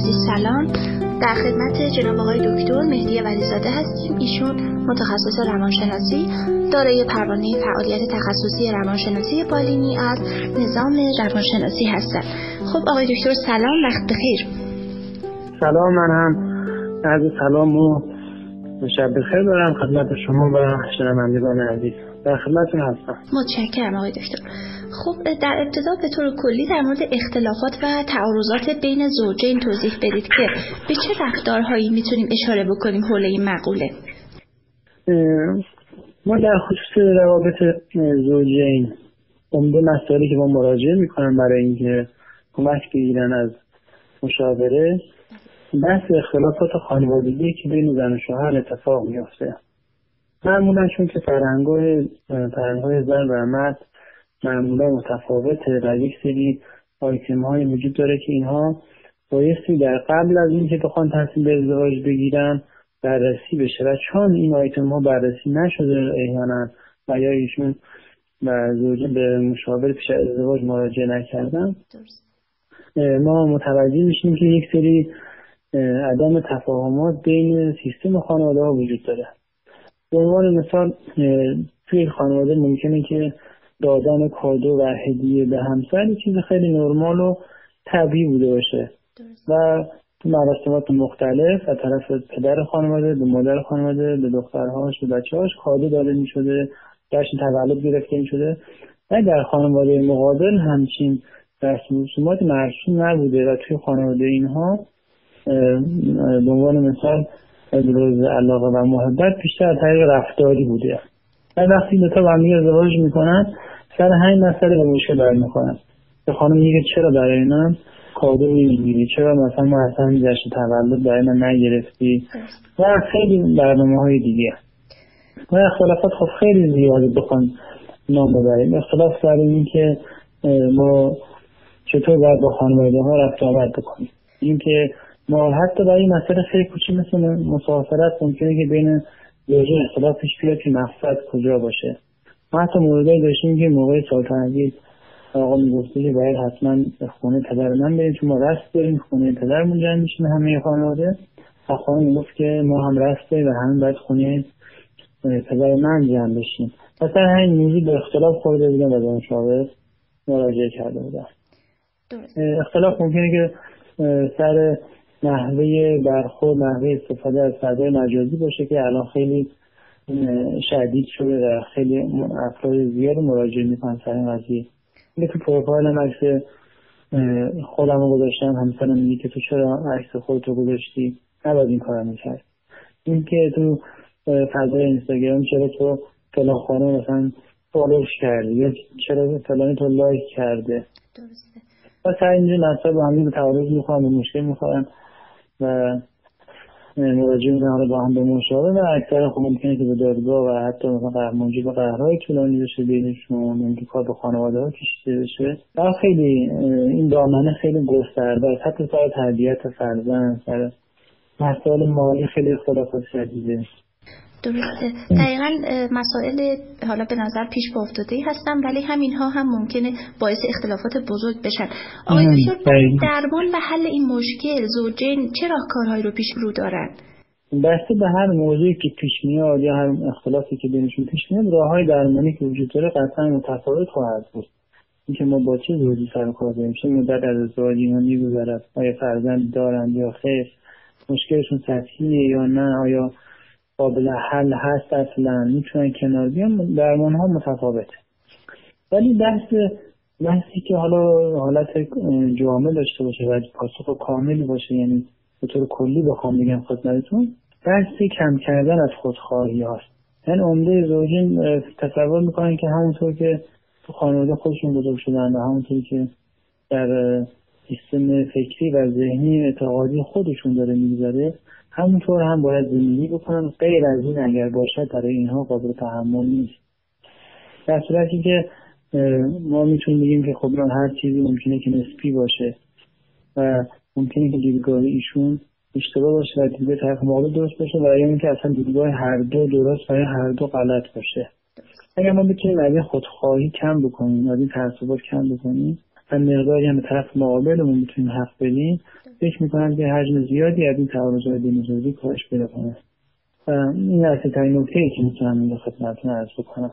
عزیز سلام. در خدمت جناب آقای دکتر مهدی ولیزاده هستیم. ایشون متخصص روانشناسی دارای پروانه فعالیت تخصصی روانشناسی بالینی از نظام روانشناسی هستند خب آقای دکتر سلام وقت بخیر. سلام من هم عرض سلام و شب بخیر دارم خدمت شما و شنوندگان عزیز. در خدمتتون هستم. متشکرم آقای دکتر. خب در ابتدا به طور کلی در مورد اختلافات و تعارضات بین زوجین توضیح بدید که به چه رفتارهایی می‌تونیم اشاره بکنیم حول این مقوله. ما در خصوص روابط زوجین عمده مسائلی که ما مراجعه می‌کنن برای اینکه کمک بگیرن از مشاوره بحث اختلافات خانوادگی که بین زن و شوهر اتفاق میافته. معمولا چون که فرهنگهای زن و مرد معمولا متفاوته و یک سری آیتم های وجود داره که اینها بایستی در قبل از اینکه بخوان تصمیم به ازدواج بگیرن بررسی بشه و چون این آیتم ها بررسی نشده احیانا و یا ایشون و زوجه به مشاور پیش ازدواج مراجعه نکردن ما متوجه میشیم که یک سری عدم تفاهمات بین سیستم خانواده ها وجود داره. به عنوان مثال توی خانواده ممکنه که دادن کادو و هدیه به همسر چیز خیلی نرمال و طبیعی بوده باشه. و تو مراسمات مختلف از طرف پدر خانواده به مادر خانواده به دخترهاش به بچه‌هاش کادو داده می شده جشن تولد گرفته می شده و در خانواده مقابل همچین رسم رسومات مرسوم نبوده و توی خانواده اینها به عنوان مثال ابراز علاقه و محبت بیشتر از طریق رفتاری بوده. و وقتی دو تا با ازدواج می‌کنن سر همین مسئله به مشکل در می‌کنن. به خانم میگه چرا برای اینا کادو می‌گیری؟ چرا مثلا ما اصلا جشن تولد برای من نگرفتی؟ و خیلی برنامه های دیگه و اختلافات خب خیلی زیاده بخوان نام ببریم. اختلاف سر این که ما چطور باید با خانواده ها رفت آمد بکنیم. اینکه ما حتی برای مسئله خیلی کوچی مثل مسافرت ممکنه که بین زوجین اختلاف پیش بیاد که مقصد کجا باشه. ما حتی موردهایی داشتیم که موقع سلطنتی آقا می‌گفته که باید حتما خونه پدر من بریم چون ما رست داریم خونه پدرمون جمع میشیم همه خانواده. و خانم می‌گفت که ما هم رست داریم و همین باید خونه پدر من جمع بشیم. و سر همین موضوع به اختلاف خورده بودن و مشاور مراجعه کرده بودن اختلاف ممکنه که سر نحوه برخورد نحوه استفاده از فضای مجازی باشه که الان خیلی شدید شده و خیلی افراد زیاد مراجعه می‌کنن سر این قضیه. تو پروفایلم عکس خودم رو گذاشتم. همسرم میگه که تو چرا عکس خودتو گذاشتی؟ نباید این کار می‌کرد. اینکه تو فضای اینستاگرام چرا تو فلان خانه مثلا فالوش کردی؟ یا چرا فلانی تو لایک کرده؟ درسته. و سر اینجا مسائل با همین به تعارض می‌خوام به مشکل می‌خورن و مراجعه می‌کنن حالا با هم به مشاوره. و اکثر خب ممکنه که به دادگاه و حتی مثلا قهر به قهرهای طولانی بشه بینشون کار به خانواده ها کشیده بشه. و خیلی این دامنه خیلی گسترده است. حتی سر تربیت فرزند سر مسائل مالی خیلی اختلافات شدیده. درسته. دقیقا مسائل حالا به نظر پیش با افتاده هستن ولی همینها هم ممکنه باعث اختلافات بزرگ بشن. آقای درمان و حل این مشکل زوجین چه راهکارهایی رو پیش رو دارن؟ بسته به هر موضوعی که پیش میاد یا هر اختلافی که بینشون پیش میاد راه های درمانی که وجود داره قطعا متفاوت خواهد بود. اینکه ما با چه زوجی سر کار داریم چه مدت از ازدواج اینا میگذرد آیا فرزند دارند یا خیر مشکلشون سطحیه یا نه آیا قابل حل هست اصلا می‌تونن کنار بیان درمان ها متفاوته. ولی بحث بحثی که حالا حالت جامع داشته باشه و پاسخ کاملی باشه یعنی به طور کلی بخوام بگم خدمتتون بحث کم کردن از خودخواهی هاست. یعنی عمده زوجین تصور می‌کنن که همونطور که تو خانواده خودشون بزرگ شدن و همونطور که در سیستم فکری و ذهنی اعتقادی خودشون داره میگذره همونطور هم باید زندگی بکنن غیر از این اگر باشد برای اینها قابل تحمل نیست. در صورتی که ما می‌تونیم بگیم که خب هر چیزی ممکنه که نسبی باشه و ممکنه که دیدگاه ایشون اشتباه باشه و دیدگاه طرف مقابل درست باشه و یا اینکه اصلا دیدگاه هر دو درست و هر دو غلط باشه. اگر ما بتونیم از این خودخواهی کم بکنیم از این تعصبات کم بکنیم و مقداری هم به طرف مقابلمون می‌تونیم حق بدیم فکر می‌کنم که حجم زیادی از این تعارضات دینوزوری کاهش پیدا کنه. این اصلی ترین نکته ای که می‌تونم این خدمتتون عرض بکنم.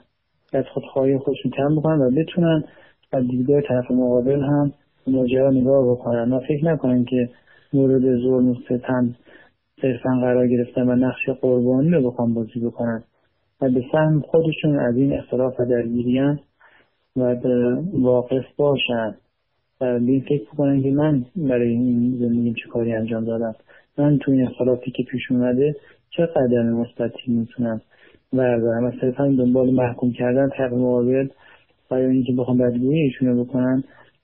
از خودخواهی خودشون کم بکنن و بتونن از دیدگاه طرف مقابل هم ماجرا نگاه بکنن. و فکر نکنن که مورد ظلم و ستم صرفا قرار گرفتن و نقش قربانی رو بخوام بازی بکنن. و به سهم خودشون از این اختلاف و درگیریان و واقف باشن. به فکر بکنن که من برای این زندگیم چه کاری انجام دادم. من تو این اختلافی که پیش اومده چه قدم مثبتی می‌تونم بردارم؟ و صرفا دنبال محکوم کردن طرف مقابل برای اینکه بخوام بدگویی ایشونو بکنن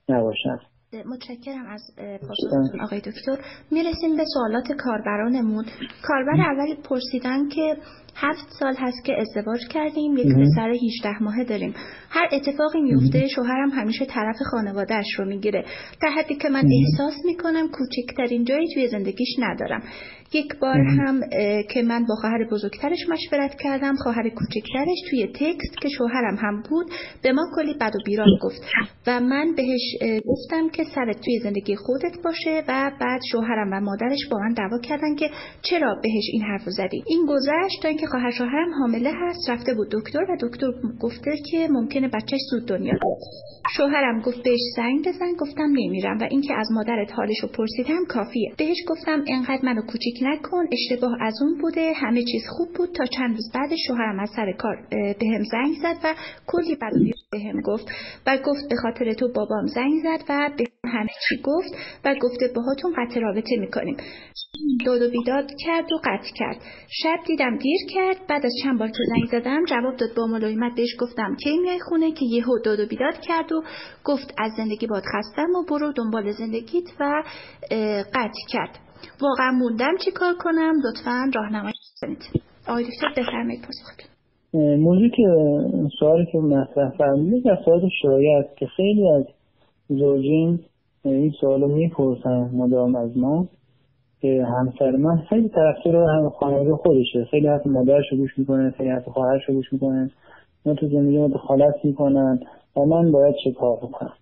نباشم. متشکرم از پاسختون آقای دکتر. می‌رسیم به سوالات کاربرانمون. کاربر اولی پرسیدن که هفت سال هست که ازدواج کردیم یک پسر 18 ماهه داریم. هر اتفاقی میفته شوهرم همیشه طرف خانوادهش رو می‌گیره. در حدی که من احساس می‌کنم کوچکترین جایی توی زندگیش ندارم. یک بار هم که من با خواهر بزرگترش مشورت کردم خواهر کوچکترش توی تکست که شوهرم هم بود به ما کلی بد و بیران گفت و من بهش گفتم که سرت توی زندگی خودت باشه و بعد شوهرم و مادرش با من دعوا کردن که چرا بهش این حرف زدی. این گذشت تا اینکه خواهر شوهرم حامله هست رفته بود دکتر و دکتر گفته که ممکنه بچهش زود دنیا شوهرم گفت بهش زنگ بزن گفتم نمیرم و اینکه از مادرت حالش رو پرسیدم کافیه. بهش گفتم انقدر منو کوچیک نکن اشتباه از اون بوده. همه چیز خوب بود. تا چند روز بعد شوهرم از سر کار به هم زنگ زد و کلی بد به هم گفت و گفت به خاطر تو بابام زنگ زد و به همه چی گفت و گفته باهاتون قطع رابطه می‌کنیم. داد و بیداد کرد و قطع کرد. شب دیدم دیر کرد. بعد از چند بار که زنگ زدم جواب داد با ملایمت بهش گفتم کی میای خونه که یهو داد و بیداد کرد و گفت از زندگی باد خستم و برو دنبال زندگیت و قطع کرد. واقعا موندم چی کار کنم. لطفا راهنمایی کنید آقای دکتر بفرمایید پاسختون موضوع که سوالی که مطرح فرمودید در سوال شایع است که خیلی از زوجین این سوال رو می‌پرسن مدام از ما که همسر من خیلی طرفدار هم خانواده خودشه. خیلی حرف مادرش رو گوش می‌کنه خیلی حرف خواهرش رو گوش می‌کنه. من تو زندگی ما دخالت می‌کنن و من باید چه کار بکنم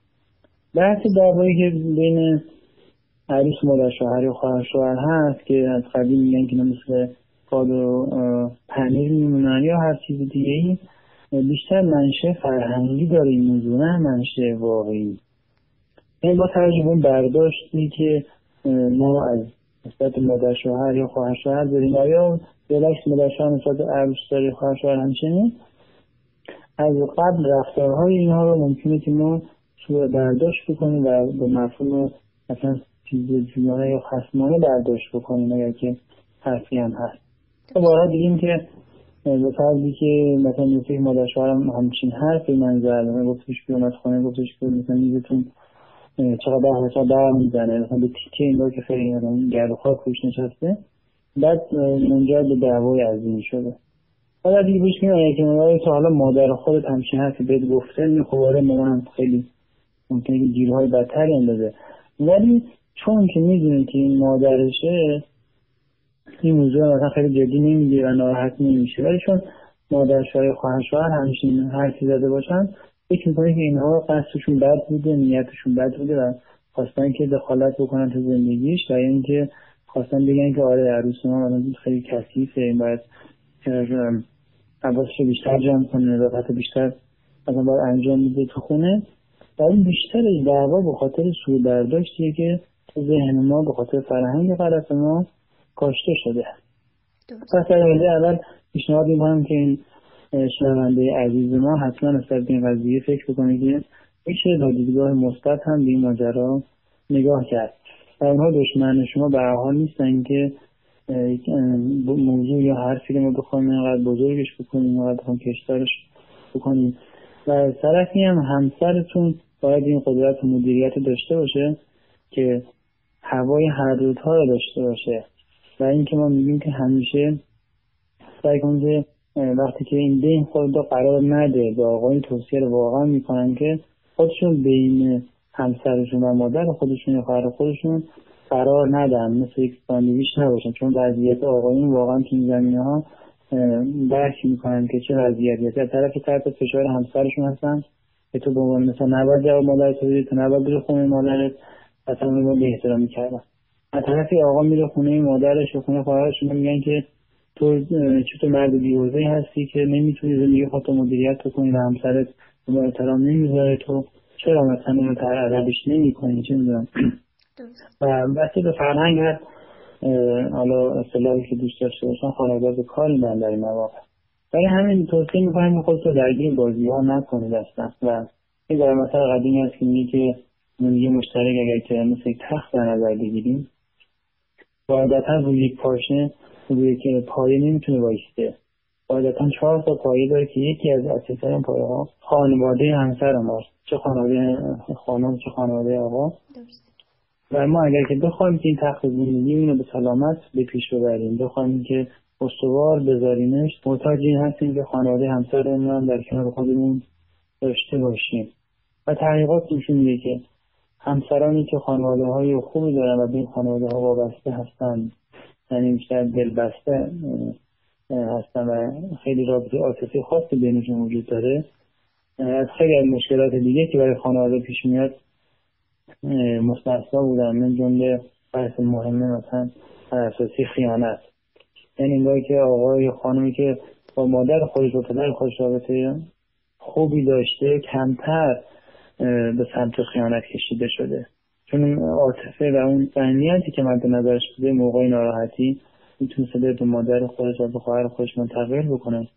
بحث دعوایی که بین عروس مادر شوهر و خواهر شوهر هست که از قدیم میگن که مثل فاد و پنیر میمونن یا هر چیز دیگه ای بیشتر منشه فرهنگی داره این موضوع نه منشه واقعی. این با توجه به برداشتی که ما از نسبت مادر شوهر یا خواهر شوهر داریم. آیا بلکس مادر شوهر نسبت عروس داری خواهر شوهر همچنین؟ از قبل رفتارهای اینها رو ممکنه که ما برداشت بکنیم و به مفهوم مثلا چیز جویانه یا خسمانه برداشت بکنیم اگر که حرفی هم هست. بارها دیدیم که به فردی که مثلا مثل مادر شوهرم همچین حرفی من زد گفتش بیامد خانه گفتش که مثلا میزتون چقدر حساب در می‌زنه مثلا به تیکه این که خیلی گرد خاک روش نشسته. بعد منجر به دعوای عظیمی شده. بعد دیگه بوش میاد که مادر تا حالا مادر خودت همچین حرفی بهت گفته خب آره مامان خیلی ممکنه که گیرهای بدتری اندازه. ولی چون که می‌دونی که این مادرشه این موضوع مثلا خیلی جدی نمی‌گیره و ناراحت نمیشه. ولی چون مادر شوهر خواهر شوهر همچین حرفی زده باشن فکر می‌کنه که اینها قصدشون بد بوده نیتشون بد بوده و خواستن که دخالت بکنن تو زندگیش و اینکه خواستن بگن که آره عروس ما خیلی کثیفه این باید حواسش رو بیشتر جمع کنه نظافت بیشتر مثلا باید انجام میده تو خونه. ولی بیشتر دعوا به خاطر سوء برداشتیه که تو ذهن ما به خاطر فرهنگ غلط ما کاشته شده. پس در اول پیشنهاد می‌کنم که این شنونده عزیز ما حتما نسبت به این قضیه فکر بکنه که میشه با دیدگاه مثبت هم به این ماجرا نگاه کرد. و اونها دشمن شما به حال نیستن که موضوع یا حرفی که ما بخوایم اینقدر بزرگش بکنیم اینقدر بخوایم کشتارش بکنیم. و طرفی هم همسرتون باید این قدرت مدیریت داشته باشه که هوای هر روزها رو داشته باشه. و اینکه ما میگیم که همیشه سعی کنید وقتی که این دین خود قرار نده به آقای توصیه رو واقعا می‌کنن که خودشون بین همسرشون و مادر خودشون یا خواهر خودشون قرار ندن مثل یک ساندویچ نباشن. چون وضعیت آقایون واقعا تو این زمینه ها درک می‌کنن که چه وضعیتی از طرف تحت فشار همسرشون هستن که تو به عنوان مثلا نباید جواب مادر تو تو نباید بری خونه مادرت. اصلا رو به احترام می‌کردن از طرفی آقا میره خونه مادرش و خونه خواهرش میگن که تو چطور مرد بیوزه هستی که نمی‌تونی زندگی خودت مدیریت کنی و همسرت با احترام نمی‌ذاره. تو چرا مثلا اینو عربش نمی کنی چه می‌دونم. و بسید به فرهنگ هست. حالا اصطلاحی که دوست داشته باشن خانواده کار من در این مواقع برای همین توصیه می‌کنم که خودتو درگیر بازی ها نکنید اصلا و این در مثلا قدیمی هست که میگه که یه مشترک اگر که مثل یک تخت در نظر بگیریم قاعدتا روی یک پاشه روی که پایه نمی‌تونه بایسته قاعدتا چهار تا پایه داره که یکی از اساسای پایه ها خانواده همسر ماست. چه خانواده خانم چه خانواده آقا. و ما اگر که بخوایم که این تخت زندگی اینو به سلامت به پیش ببریم بخوایم که استوار بذاریمش محتاج این هستیم که خانواده همسرمون هم در کنار خودمون داشته باشیم. و تحقیقات نشون میده که همسرانی که خانواده های خوبی دارن و به این خانواده ها وابسته هستن یعنی بیشتر دلبسته هستن و خیلی رابطه عاطفی خاصی بینشون وجود داره. از خیلی از مشکلات دیگه که برای خانواده پیش میاد مستثنا بودن من جمله بحث مهمه مثلا اساسی خیانت. یعنی انگاری که آقای خانمی که با مادر خودش و پدر خودش رابطه خوبی داشته کمتر به سمت خیانت کشیده شده. چون عاطفه و اون ذهنیتی که مد نظرش بوده موقع ناراحتی می‌تونسته به مادر خودش و به خواهر خودش منتقل بکنه.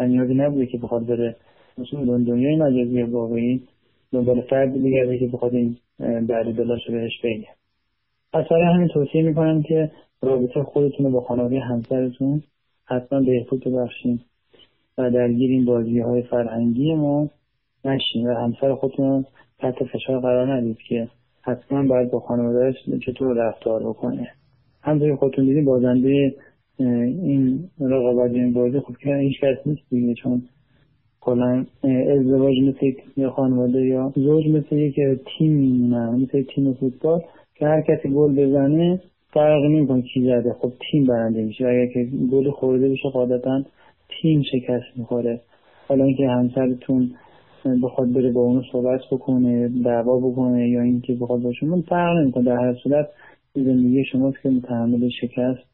و نیازی نبوده که بخواد بره مثل دنیای مجازی واقعی دنبال فرد دیگه که بخواد این درد دلاش بهش بگه. از همین توصیه می‌کنم که رابطه خودتون رو با خانواده همسرتون حتما بهبود ببخشین و درگیر این بازی های فرهنگی ما نشین و همسر خودتون تحت فشار قرار ندید که حتما باید با خانوادهش چطور رفتار بکنه. همطوری خودتون دیدین بازنده این رقابت این بازی خب که هیچ کس نیست دیگه چون کلا ازدواج مثل یک خانواده یا زوج مثل یک تیم میمونن مثل تیم فوتبال که هر کسی گل بزنه فرق نمی‌کنه کی زده. خب تیم برنده میشه. اگر که گل خورده بشه قاعدتا تیم شکست می‌خوره. حالا اینکه همسرتون بخواد بره با اونو صحبت بکنه دعوا بکنه یا اینکه بخواد با شما فرق نمی‌کنه. در هر صورت زندگی شماست که متحمل شکست.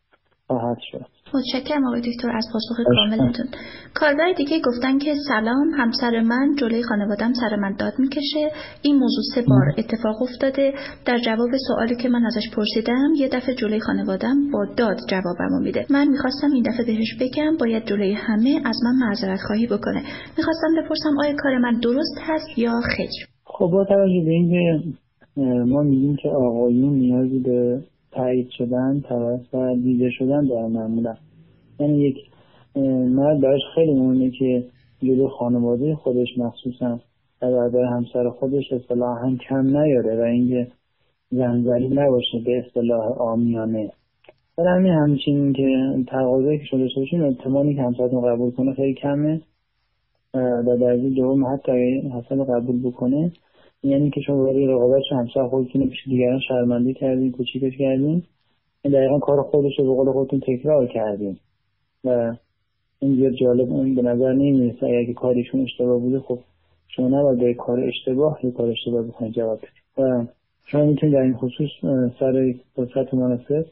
خواهد شد. متشکرم آقای دکتر از پاسخ کاملتون. کاربر دیگه گفتن که سلام همسر من جلوی خانوادم سر من داد می‌کشه. این موضوع سه بار اتفاق افتاده. در جواب سوالی که من ازش پرسیدم یه دفعه جلوی خانوادم با داد جوابمو میده. من می‌خواستم این دفعه بهش بگم باید جلوی همه از من معذرت خواهی بکنه. می‌خواستم بپرسم آیا کار من درست هست یا خیر؟ خب با توجه به اینکه ما میگیم که آقایون نیازی به تایید شدن و دیده شدن دارن معمولا. یعنی یک مرد براش خیلی مهمه که جلو خانواده خودش مخصوصا و برای همسر خودش اصطلاحا کم نیاره و اینکه زنزری نباشه به اصطلاح آمیانه. برای همین همچنین که تقاضایی که شده باشین احتمالی که همسرتون قبول کنه خیلی کمه. و درجه دوم حتی اگه قبول بکنه یعنی که شما برای رقابت همسر خودتون پیش دیگران شرمنده کردین کوچیکش کردین. این دقیقا کار خودش رو به قول خودتون تکرار کردین. و این یه جالب اون به نظر نمی‌رسه. اگر که کاریشون اشتباه بوده خب شما نباید به کار اشتباه یه کار اشتباه بکنید جواب و شما می‌تونید در این خصوص سر فرصت مناسب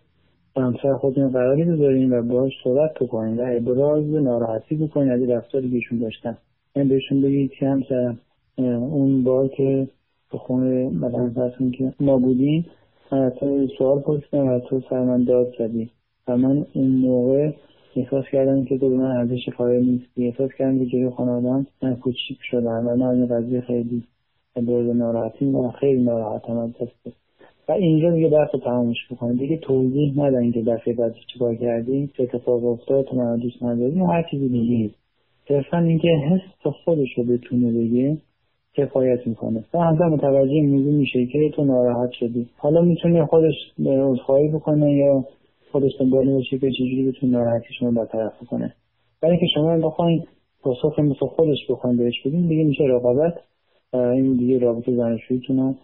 با همسر خودتون قراری بذارین و باهاش صحبت بکنین و ابراز ناراحتی بکنین از رفتاری که ایشون داشتن. یعنی بهشون بگید که همسر اون بار که به خونه مثلا فرسون که ما بودیم تو سوال پرسیدم و تو سر من داد زدی. و من اون موقع احساس کردم که تو به من ارزش قائل نیستی. احساس کردم که جلوی خانوادم من کوچیک شدم و من این قضیه خیلی دورد ناراحتی و خیلی ناراحتم از دسته و اینجا دیگه بحث رو تمامش بکنیم دیگه توضیح ندن که دفعه بعد چیکار کردی چه اتفاق افتاد تو من دوست نداری هر چیزی دیگه صرفا اینکه حس خودش رو بتونه بگه کفایت می‌کنه. و همزه متوجه موضوع میشه که تو ناراحت شدی. حالا می‌تونه خودش عذرخواهی بکنه یا خودش دنبال باشه که چجوری بتونه ناراحتیشون رو برطرف کنه برای که شما بخواین پاسخ مثل خودش بخواین بهش بدین دیگه میشه رقابت. این دیگه رابطه زناشوییتون رو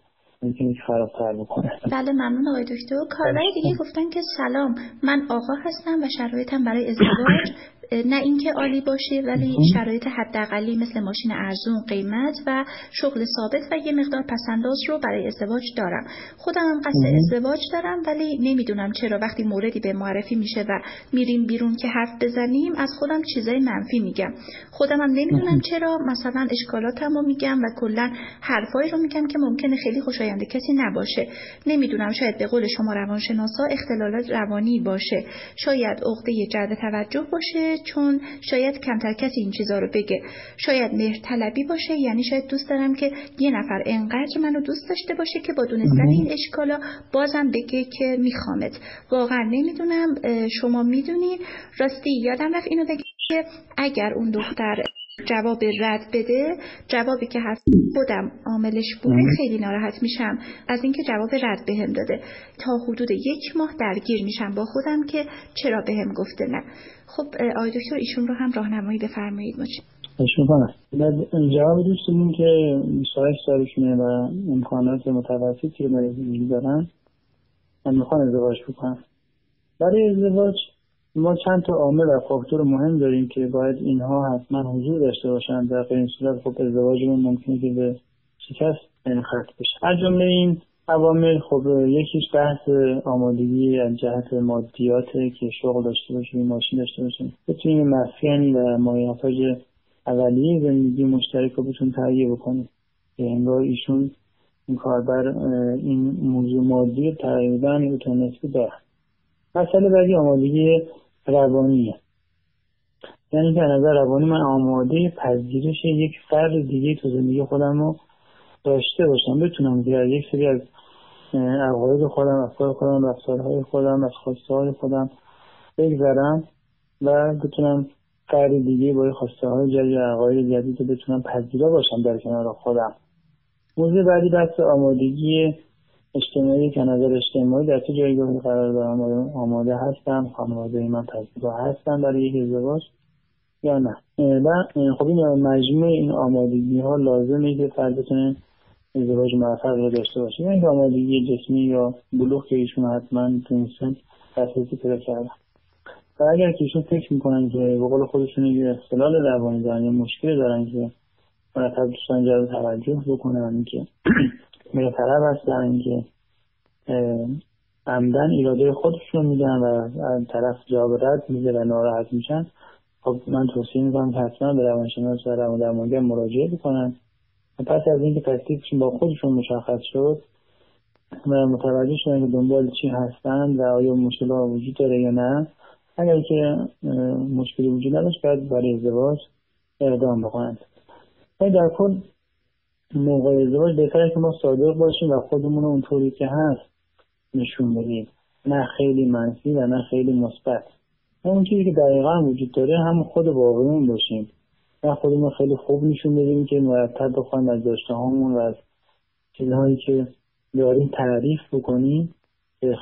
ممکنه خرابتر بکنه. بله ممنون آقای دکتر. کاربر دیگه گفتن که سلام من آقا هستم و شرایطم برای ازدواج نه اینکه عالی باشه ولی شرایط حداقلی مثل ماشین ارزون قیمت و شغل ثابت و یه مقدار پسنداز رو برای ازدواج دارم. خودم هم قصد ازدواج دارم ولی نمی‌دونم چرا وقتی موردی به معرفی میشه و میریم بیرون که حرف بزنیم از خودم چیزای منفی میگم. خودم هم نمی‌دونم چرا مثلا اشکالاتم رو میگم و کلا حرفایی رو میگم که ممکنه خیلی خوشایند کسی نباشه. نمی‌دونم شاید به قول شما روانشناسا اختلالات روانی باشه. شاید عقده جلب توجه باشه. چون شاید کمتر کسی این چیزا رو بگه. شاید مهرطلبی باشه یعنی شاید دوست دارم که یه نفر انقدر منو دوست داشته باشه که با دونستن این اشکالا بازم بگه که میخوامت. واقعا نمی‌دونم شما می‌دونید راستی یادم رفت اینو بگه که اگر اون دختر جواب رد بده. جوابی که هست خودم عاملش بوده خیلی ناراحت میشم از اینکه جواب رد بهم داده. تا حدود یک ماه درگیر میشم با خودم که چرا بهم گفته نه. خب آقای دکتر ایشون رو هم راهنمایی بفرمایید. ما جواب دوستمون که 28 سالشونه و امکانات متوسطی رو برای زندگی دارن من می‌خوان ازدواج بکنم. برای ازدواج ما چند تا عامل و فاکتور مهم داریم که باید اینها حتما حضور داشته باشن در غیر این صورت خب ازدواجمون ممکنه که به شکست ختم بشه. از جمله این عوامل خب یکیش بحث آمادگی از جهت مادیاته که شغل داشته باشیم ماشین داشته باشیم بتونیم مسکن و مایحتاج اولیه زندگی مشترک رو بتون تهیه بکنیم. که انگار ایشون این کاربر این موضوع مادی تقریبا اتونستی داره مسئله بعدی آمادگی روانیه یعنی که نظر روانی من آماده پذیرش یک فرد دیگه تو زندگی خودم رو داشته باشم. بتونم در یک سری از عقاید خودم افکار خودم رفتارهای خودم از خواسته های خودم بگذرم و بتونم فرد دیگه با خواسته های جدید عقاید جدید بتونم پذیرا باشم در کنار خودم. موضوع بعدی بحث آمادگی اجتماعی که نظر اجتماعی در چه جایگاهی قرار دارم؟ آماده هستم خانواده من پذیرا هستم برای یک ازدواج یا نه؟ و خب این مجموع این آمادگی ها لازمه که فرد بتونه ازدواج موفق رو داشته باشه. یعنی آمادگی جسمی یا بلوغ که ایشون حتما تونستن دسترسی پیدا کردن. و اگر که ایشون فکر می‌کنن که به قول خودشون یه اختلال روانی دارن یا مشکل دارن که مرتب دوستان جلب توجه بکنن که میره طرف هستن اینکه عمدن ایراده خودشون میدن و طرف جواب رد میده و ناراحت میشن. خب من توصیه می‌کنم که حتما به روانشناس و روان درمانگر مراجعه بکنن. و پس از اینکه تکلیفشون با خودشون مشخص شد و متوجه شدن که دنبال چی هستن و آیا مشکل ها وجود داره یا نه اگر که مشکلی وجود نداشت باید برای ازدواج اقدام بکنند. در کل موقع ازدواج بهتره که ما صادق باشیم و خودمون رو اونطوری که هست نشون بدیم. نه خیلی منفی و نه خیلی مثبت. اون چیزی که دقیقا وجود داره هم خود واقعیمون باشیم. نه خودمون خیلی خوب نشون بدیم که مرتب بخوایم از داشته و از چیزهایی که داریم تعریف بکنیم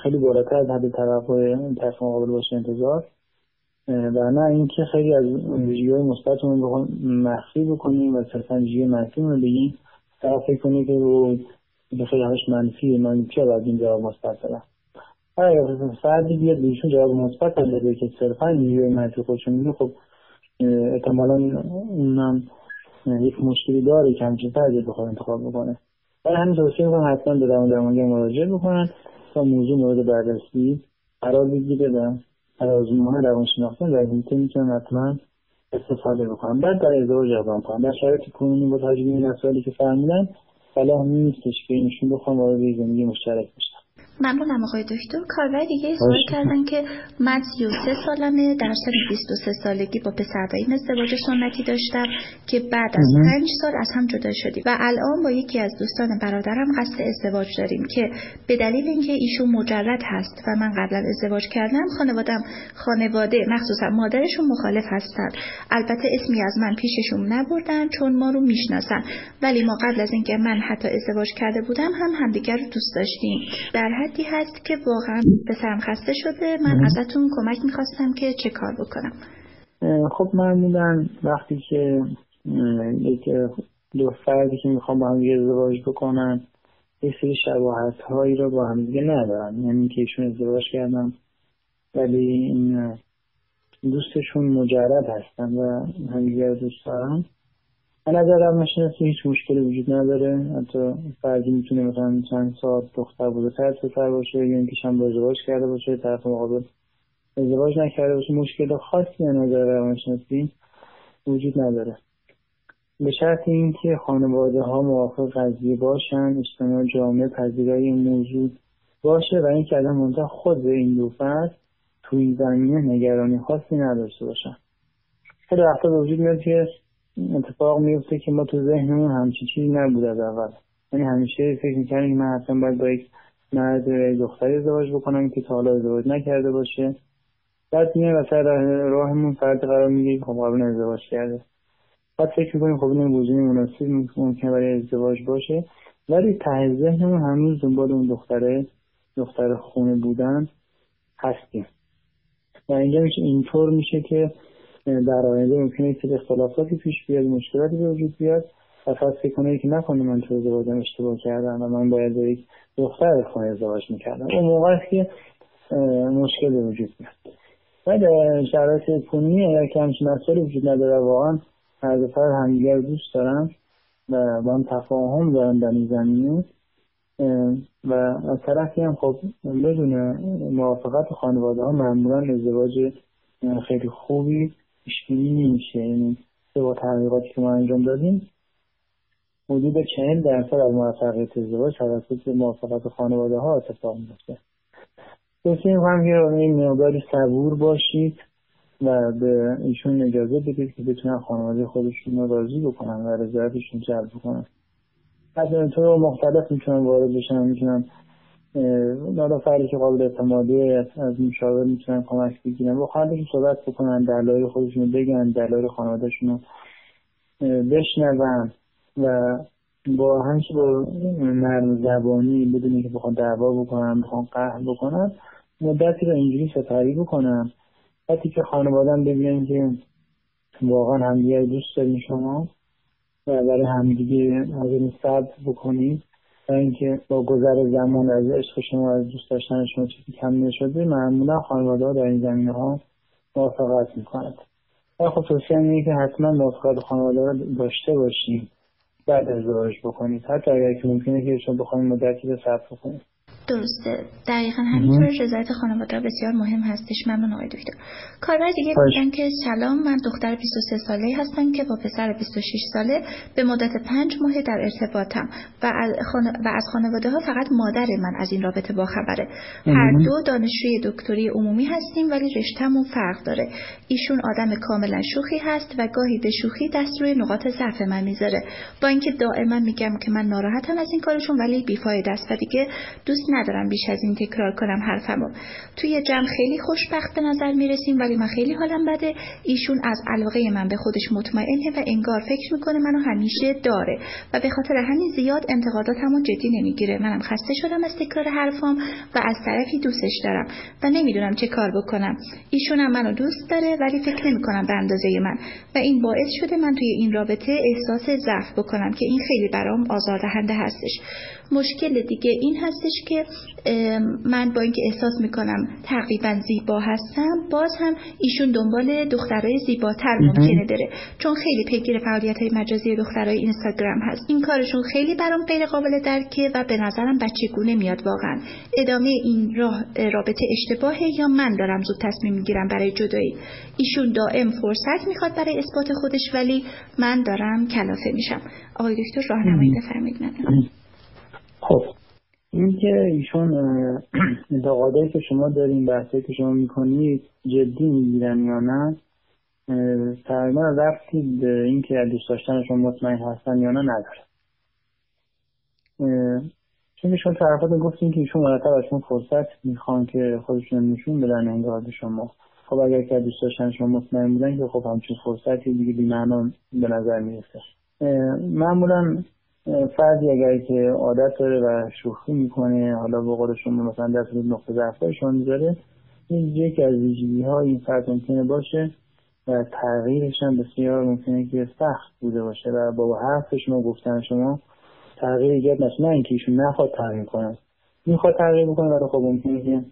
خیلی بالاتر از حد توقع طرف مقابل باشه انتظار. و نه اینکه خیلی از ویژگی های مثبت رو مخفی بکنیم و صرفا ویژگی منفی رو بگیم. طرف فکر که رو خیلی همش منفی من چرا باید این جواب مثبت بدم؟ اگر فردی بیاد بهشون جواب مثبت بده که صرفا ویژگی منفی خودشون میگه. خب احتمالا اونم یک مشکلی داره که همچین فردی بخواد انتخاب بکنه. برای همین توصیه می‌کنم حتما به روان درمانگر مراجعه بکنن تا موضوع مورد بررسی قرار بگیره و از آزمون روانشناختی در این می‌تونن حتما استفاده بکنم بعد در ازدواج اقدام کنم در شرایط کنونی با توجه به این که فهمیدن صلاح نیستش که اینشون بخوام وارد زندگی مشترک بشن. ممنونم آقای دکتر. کاربر دیگه سوال کردن که من 33 سالمه در سن 23 سالگی با پسر این ازدواج سنتی داشتم که بعد از 5 سال از هم جدا شدیم. و الان با یکی از دوستان برادرم قصد ازدواج داریم که به دلیل اینکه ایشون مجرد هست و من قبلا ازدواج کردم خانوادم خانواده مخصوصا مادرشون مخالف هستن. البته اسمی از من پیششون نبردن چون ما رو می‌شناسن. ولی ما قبل از اینکه من حتی ازدواج کرده بودم هم همدیگر رو دوست داشتیم. در حدی هست که واقعا پسرم خسته شده. من ازتون کمک می‌خواستم که چه کار بکنم. خب معمولا وقتی که یک دو فردی که می‌خوام با هم ازدواج بکنن یه سری شباهت هایی رو با هم دیگه ندارن. یعنی که ایشون ازدواج کردن ولی این دوستشون مجرد هستن و همدیگر دوست دارن. از نظر روانشناسی هیچ مشکلی وجود نداره. حتی فردی می‌تونه مثلا چند سال دختر بزرگتر از پسر باشه یا اینکه هم ازدواج کرده باشه طرف مقابل ازدواج نکرده باشه. مشکل خاصی از نظر روانشناسی وجود نداره. به شرط اینکه خانواده ها موافق قضیه باشن اجتماع جامعه پذیرای موضوع باشه و اینکه الان منتها خود این دو فرد توی زمینه نگرانی خاصی نداشته باشن. خیلی وقتا به وجود میاد که اتفاق میفته که ما تو ذهنمون همچی چیزی نبود از اول. یعنی همیشه فکر می‌کنیم که من اصلا باید با یک مرد دختری ازدواج بکنم که تا حالا ازدواج نکرده باشه. بعد میای وسط راهمون فرد قرار می‌گیره خب قبل ازدواج کرده. بعد فکر می‌کنیم خب این وجودی مناسب ممکن برای ازدواج باشه. ولی ته ذهنمون هنوز دنبال اون دختره دختر خونه بودن هستیم. و اینجا میشه اینطور میشه که در آینده ممکنه که اختلافاتی پیش بیاد مشکلاتی به وجود بیاد. و پس فکر کنه که نکنه من تو ازدواجم اشتباه کردم و من باید با یک دختر خونه ازدواج می‌کردم. اون موقع که مشکل به وجود میاد. و در شرایط کنی اگر که همچین مسئله وجود نداره واقعا هر دو فرد همدیگر دوست دارن و با هم تفاهم دارن در این زمینه. و از طرفی هم خب بدون موافقت خانواده ها معمولا ازدواج خیلی خوبی پیشبینی نمیشه. یعنی با تحقیقاتی که ما انجام دادیم حدود چهل درصد از موفقیت ازدواج توسط موافقت خانواده ها اتفاق میفته توصیه می‌کنم که این مقداری صبور باشید و به ایشون اجازه بدید که بتونن خانواده خودشون رو راضی بکنن و رضایتشون جلب بکنن. از طور مختلف می‌تونن وارد بشن. می‌تونن حالا فردی که قابل اعتمادی از مشاور می‌تونن کمک بگیرن. با خواهدشون صحبت بکنن دلایل خودشون بگن دلایل خانوادهشون رو بشنون و با همچه با نرم زبانی بدونی که بخوان دعوا بکنن بخوان قهر بکنن مدتی رو اینجوری سپری بکنن. وقتی که خانوادن ببینن که واقعا همدیگه دوست دارین شما و برای همدیگه از این صبر بکنید و اینکه با گذر زمان از عشق شما از دوست داشتن شما چیزی کم نشده معمولا خانواده ها در این زمینه ها موافقت می‌کنند. و خب توصیه که حتما موافقت خانواده را داشته باشیم. بعد ازدواج بکنید. حتی اگر که ممکنه که شما بخواید مدتی رو صبر بکنید. درسته. دقیقا همینطور رضایت خانواده بسیار مهم هستش. ممنون آقای دکتر. کاربر دیگه بودن که سلام من دختر 23 ساله هستم که با پسر 26 ساله به مدت پنج ماه در ارتباطم و از, و از خانواده ها فقط مادر من از این رابطه با خبره هر دو دانشجوی دکتری عمومی هستیم ولی رشتهمون فرق داره. ایشون آدم کاملا شوخی هست و گاهی به شوخی دست روی نقاط ضعف من می‌ذاره. با اینکه دائما میگم که من ناراحتم از این کارشون ولی بیفاید است. و دیگه دوست ندارم بیش از این تکرار کنم حرفمو. توی جمع خیلی خوشبخت به نظر می‌رسیم ولی من خیلی حالم بده. ایشون از علاقه من به خودش مطمئنه و انگار فکر می‌کنه منو همیشه داره و به خاطر همین زیاد انتقاداتمو جدی نمی‌گیره. منم خسته شدم از تکرار حرفام و از طرفی دوستش دارم و نمی‌دونم چه کار بکنم. ایشون هم منو دوست داره ولی فکر نمی‌کنم به اندازه من. و این باعث شده من توی این رابطه احساس ضعف بکنم که این خیلی برام آزاردهنده هستش. مشکل دیگه این هستش که من با اینکه احساس می‌کنم تقریبا زیبا هستم باز هم ایشون دنبال دخترای زیباتر ممکنه داره چون خیلی پیگیر فعالیت های مجازی دخترای اینستاگرام هست. این کارشون خیلی برام غیر قابل درکه و به نظرم بچگونه میاد واقعا. ادامه این راه رابطه اشتباهه یا من دارم زود تصمیم می‌گیرم برای جدایی؟ ایشون دائم فرصت می‌خواد برای اثبات خودش ولی من دارم کلافه میشم. آقای دکتر راهنمایی بفرمایید. خب. اینکه ایشون انتقادایی که شما دارین بحثایی که شما می‌کنید جدی می‌گیرن یا نه؟ تقریبا رفتی به اینکه دوست داشتن شما مطمئن هستن یا نه نداره. چون ایشون طرفات گفتین که ایشون مرتب از شما فرصت می‌خوان که خودشون نشون بدن انگار شما. خب اگر که دوست داشتن شما مطمئن بودن که خب همچین فرصتی دیگه بیمعنان به نظر می‌رسه. معمولا فردی اگر که عادت داره و شوخی می‌کنه حالا به قول شما مثلا در صورت نقطه می‌ذاره این یکی از ویژگی ها این فرد ممکنه باشه و تغییرش هم بسیار ممکنه که سخت بوده باشه و با حرف شما گفتن شما تغییر ایجاد نشه. نه اینکه ایشون نخواد تغییر کنه. می‌خواد تغییر بکنه ولی خب ممکنه که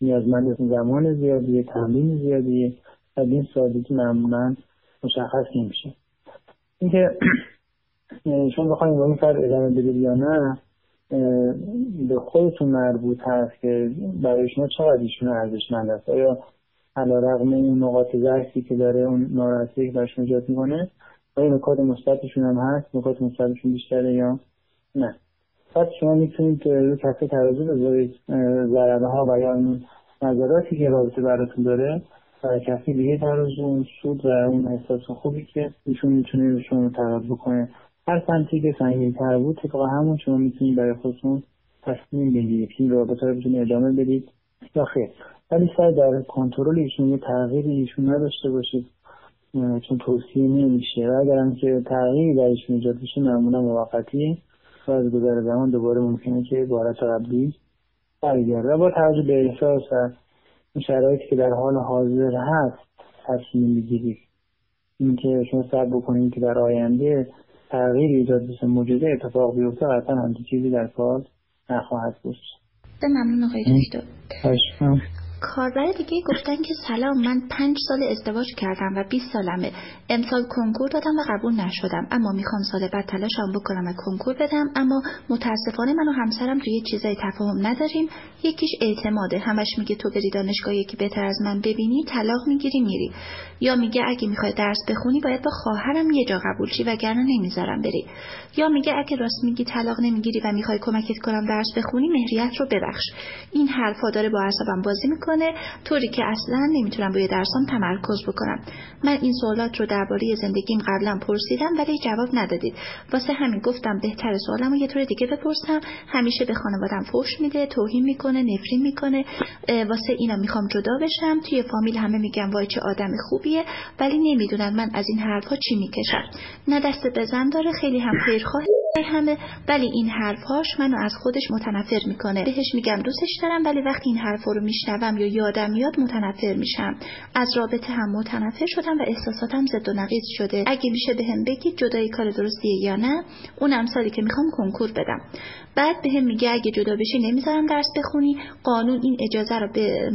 نیازمند زمان زیادی تمرین زیادی و این سادگی معمولا مشخص نمیشه. اینکه شما بخواید با این فرد ادامه بدید یا نه به خودتون مربوط هست که برای شما چقدر ایشون ارزشمند است؟ آیا علا رقم اون نقاط ضعفی که داره اون ناراحتی که برش ایجاد می‌کنه آیا نکات مثبتشون هم هست؟ نکات مثبتشون بیشتره یا نه؟ پس شما می‌تونید رو کفه ترازو بذارید ضربه ها و یا اون نظراتی که رابطه براتون داره. و کفه دیگه ترازو اون سود و اون احساس خوبی که ایشون می‌تونه شما رو بکنه. هر سمتی که سنگین تر بود طبق همون شما می‌تونید برای خودتون تصمیم بگیرید این رابطه رو بتونید ادامه بدید یا خیر. ولی سعی در کنترل ایشون یه تغییری ایشون نداشته باشید. چون توصیه نمیشه. و اگرم که تغییری در ایشون ایجاد بشه معمولا موقتی و از گذر زمان دوباره ممکنه که به حالت قبلی برگرده. و با توجه به احساس و شرایطی که در حال حاضر هست تصمیم بگیرید اینکه شما سعی بکنید که در آینده تغییر ایجاد بشه موجوده اتفاق بیفته قطعا همچین چیزی در کار نخواهد بود. ممنون آقای دکتر. کاربر دیگه گفتن که سلام من پنج سال ازدواج کردم و 20 سالمه. امسال کنکور دادم و قبول نشدم. اما می‌خوام سال بعد تلاشم بکنم و کنکور بدم. اما متاسفانه من و همسرم توی چیزای تفاهم نداریم. یکیش اعتماده. همش میگه تو بری دانشگاه یکی بهتر از من ببینی طلاق می‌گیری میری. یا میگه اگه می‌خوای درس بخونی باید با خواهرم یه جا قبول شی وگرنه نمی‌ذارم بری. یا میگه اگه راست میگی طلاق نمی‌گیری و می‌خوای کمکت کنم درس بخونی مهریت رو ببخش. این حرفا داره با اعصابم بازی می‌کنه. طوری که اصلا نمی‌تونم روی درسام تمرکز بکنم. من این سوالات رو درباره زندگیم قبلا پرسیدم ولی جواب ندادید. واسه همین گفتم بهتر سوالم رو یه طور دیگه بپرسم. همیشه به خانوادم فوش میده توهین می‌کنه نفرین می‌کنه. واسه اینا می‌خوام جدا بشم. توی فامیل همه میگم وای چه آدم خوبیه ولی نمی‌دونن من از این حرفها چی می‌کشم. نه دست بزن داره خیلی هم خیرخواه همه ولی این حرفهاش منو از خودش متنفر می‌کنه. بهش میگم دوستش دارم ولی وقتی این حرفا رو میشنوم یا یادم میاد متنفر میشم. از رابطه هم متنفر شدم و احساساتم زد و نقیض شده. اگه میشه بهم بگید جدایی کار درستیه یا نه اونم سالی که می‌خوام کنکور بدم. بعد بهم میگه اگه جدا بشی نمی‌ذارم درس بخونی. قانون این اجازه رو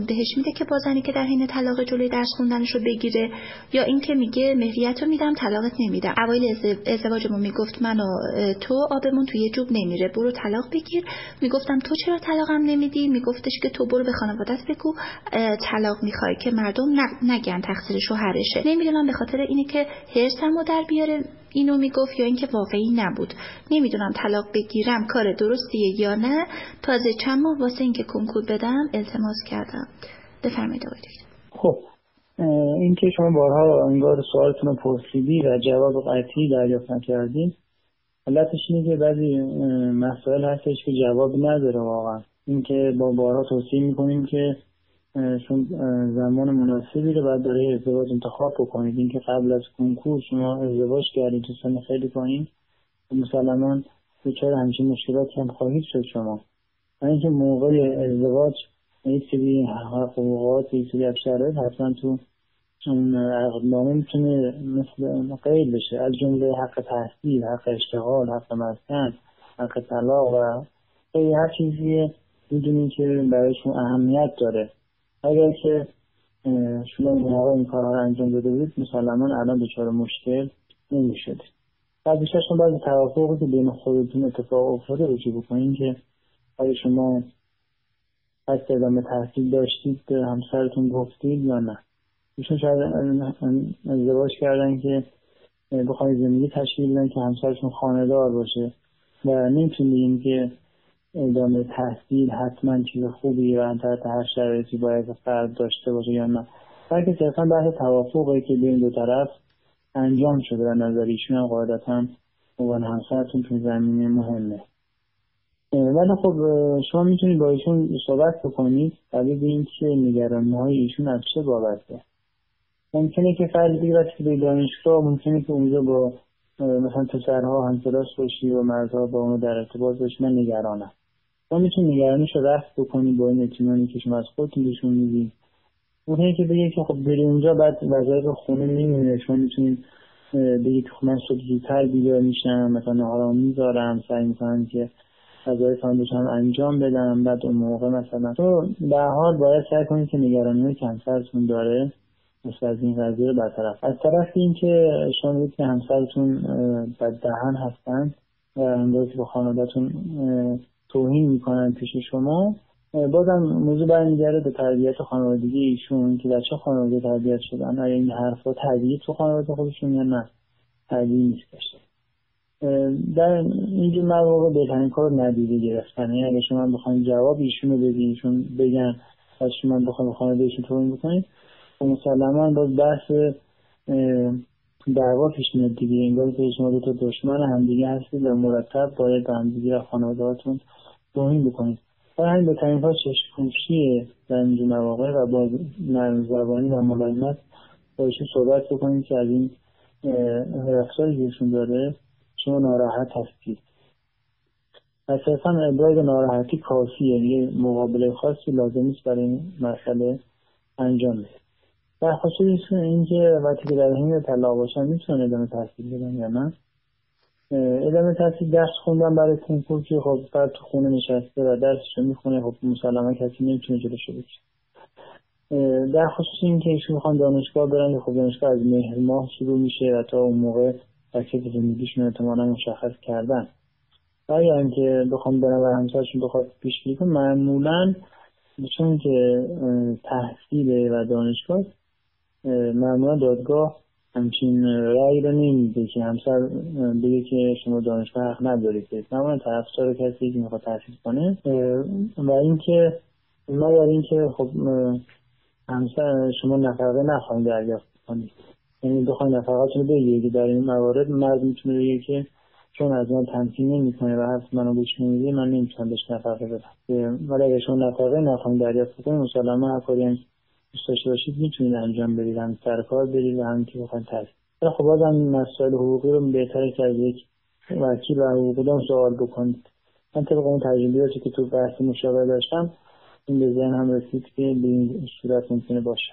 بهش میده که بازنی که در حین طلاق جلوی درس خوندنش رو بگیره. یا اینکه میگه مهریت رو میدم طلاقت نمیدم. اوایل ازدواجمون می‌گفت من و تو آبمون توی جوب نمیره. برو طلاق بگیر. می‌گفتم تو چرا طلاقم نمیدی؟ میگفتش که تو برو به خانوادت بگو. طلاق می‌خوای که مردم نگن تقصیر شوهرشه. نمی‌دونم به خاطر اینه که هرسمو در بیاره. اینو می‌گفت یا اینکه واقعی نبود. نمی‌دونم طلاق بگیرم کار درستیه یا نه. تازه چند ماه واسه اینکه کنکور بدم التماس کردم. بفرمایید آقای خب اینکه شما بارها انگار سوالتون رو پرسیدی و جواب قطعی دریافت نکردین علتش اینه که بعضی مسائل هستش که جواب نداره واقعا. اینکه با بارها توصیه می‌کنیم که چون زمان مناسبی رو باید برای ازدواج انتخاب بکنید. اینکه قبل از کنکور شما ازدواج کردید تو سن خیلی پایین. مسلما دچار همچین مشکلاتی هم خواهید شد شما. و اینکه موقع ازدواج یک سری حقوقات یک سری شرایط حتما تو اون عقدنامه می‌تونه مثل قید بشه. از جمله حق تحصیل حق اشتغال حق مسکن حق طلاق و خیلی هر چیزی می‌دونی که برایشون اهمیت داره. اگر که شما این موقع این کارها رو انجام داده بودید مسلما الان دچار مشکل نمی‌شد بعد بیشتر شما بعضی توافقی که بین خودتون اتفاق افتاده رجوع بکنید؟ که آیا شما از ادامه تحصیل داشتید به همسرتون گفتید یا نه؟ ایشون شاید ازدواج کردن که بخواید زندگی تشکیل بدن که همسرشون خانهدار باشه. و نمی‌تونیم که ادامه تحصیل حتما چیز خوبی و تحت هر شرایطی باید فرد داشته باشه یا نه. بلکه صرفا بحث توافقی که بین دو طرف انجام شده و نظر ایشون هم قاعدتا عنوان همسرتون تو زمینه مهمه. ولی خب شما می‌تونید با ایشون صحبت بکنید دلیل این که نگرانی های ایشون از چه بابته. ممکنه که فرد دیگه وقتی به دانشگاه ممکنه که اونجا با مثلا پسرها همکلاس باشی و مردها با اونو در ارتباط باشی. من نگرانم. شما می‌تونید نگرانیش رو رفت بکنید با این اطمینانی که شما از خودتون بهشون می‌دید اون که بگه که خب بری اونجا بعد وظایف خونه میمونه. شما می‌تونید بگید خب من صبح زودتر بیدار میشم مثلا حالا می‌ذارم سعی می‌کنم که وظایفم هم انجام بدم. بعد اون موقع مثلا تو به حال باید سعی کنید که نگرانی که همسرتون داره. مثل از این قضیه رو برطرف. از طرف این که شما که همسرتون بد دهن هستن و اندازی با خانوادتون توهین می‌کنن پیش شما. بازم موضوع برمیگرده به تربیت خانوادگی ایشون که در چه خانواده تربیت شدن. آیا این حرفا طبیعی تو خانواده خودشون یا نه؟ طبیعی نیستش در اینجور مواقع بهترین کار ندیده گرفتن. یعنی اگه شما بخواین جواب ایشون رو بدین ایشون بگن از شما بخواین خانواده ایشون توهین بکنید مسلما باز بحث دعوا پیش میاد دیگه. انگار که شما دو تا دشمن همدیگه هستید و مرتب باید به همدیگه و خانوادهاتون توهین بکنید برای همین بهترین کار چشمپوشیه در اینجور مواقع و با نرم زبانی و ملایمت با صحبت بکنید که از این رفتاری ایشون داره. شما ناراحت هستید. اساسا ابراز ناراحتی کافیه. یه مقابله خاصی لازم نیست برای این مسئله انجام بده در خصوص اینکه وقتی که در حین طلاق باشن می‌تونه ادامه تحصیل بدن یا نه؟ ادامه تحصیل درس خوندن برای کنکور که خب بعد تو خونه نشسته و درسش رو می‌خونه خب مسلما کسی نمی‌تونه جلوشو بکشه. در خصوص اینکه ایشون می‌خوان دانشگاه برن خب دانشگاه از مهر ماه شروع میشه و تا اون موقع تکلیف زندگیشون احتمالا مشخص کردن. و اگر اینکه بخوام برن و همسرشون بخواد پیش معمولا چون که تحصیل و دانشگاه معمولا دادگاه. همچین رأی رو نمیده که همسر بگه که شما دانشگاه حق ندارید. معمولا طرفدار کسی که می‌خواد تحصیل کنه و اینکه مگر اینکه خب همسر شما نفقه نخواهید دریافت کنید. یعنی بخواید نفقاتون رو بگیرید. در این موارد مرد می‌تونه بگه که چون از من تمکین نمی‌کنه و حرف منو گوش نمیده من نمی‌تونم بهش نفقه بدم. ولی اگه شما نفقه نخواهید دریافت کنید مسلما هر کاری دوست داشته باشید می‌تونید انجام بدید. هم سر کار برید و هم که بخواید تحصیل خب بازم مسائل حقوقی رو بهتره که از یک وکیل و حقوقی سوال بکنید. من طبق اون تجربیاتی که تو بحث مشاوره داشتم این به ذهن هم رسید که به این صورت ممکنه باشه.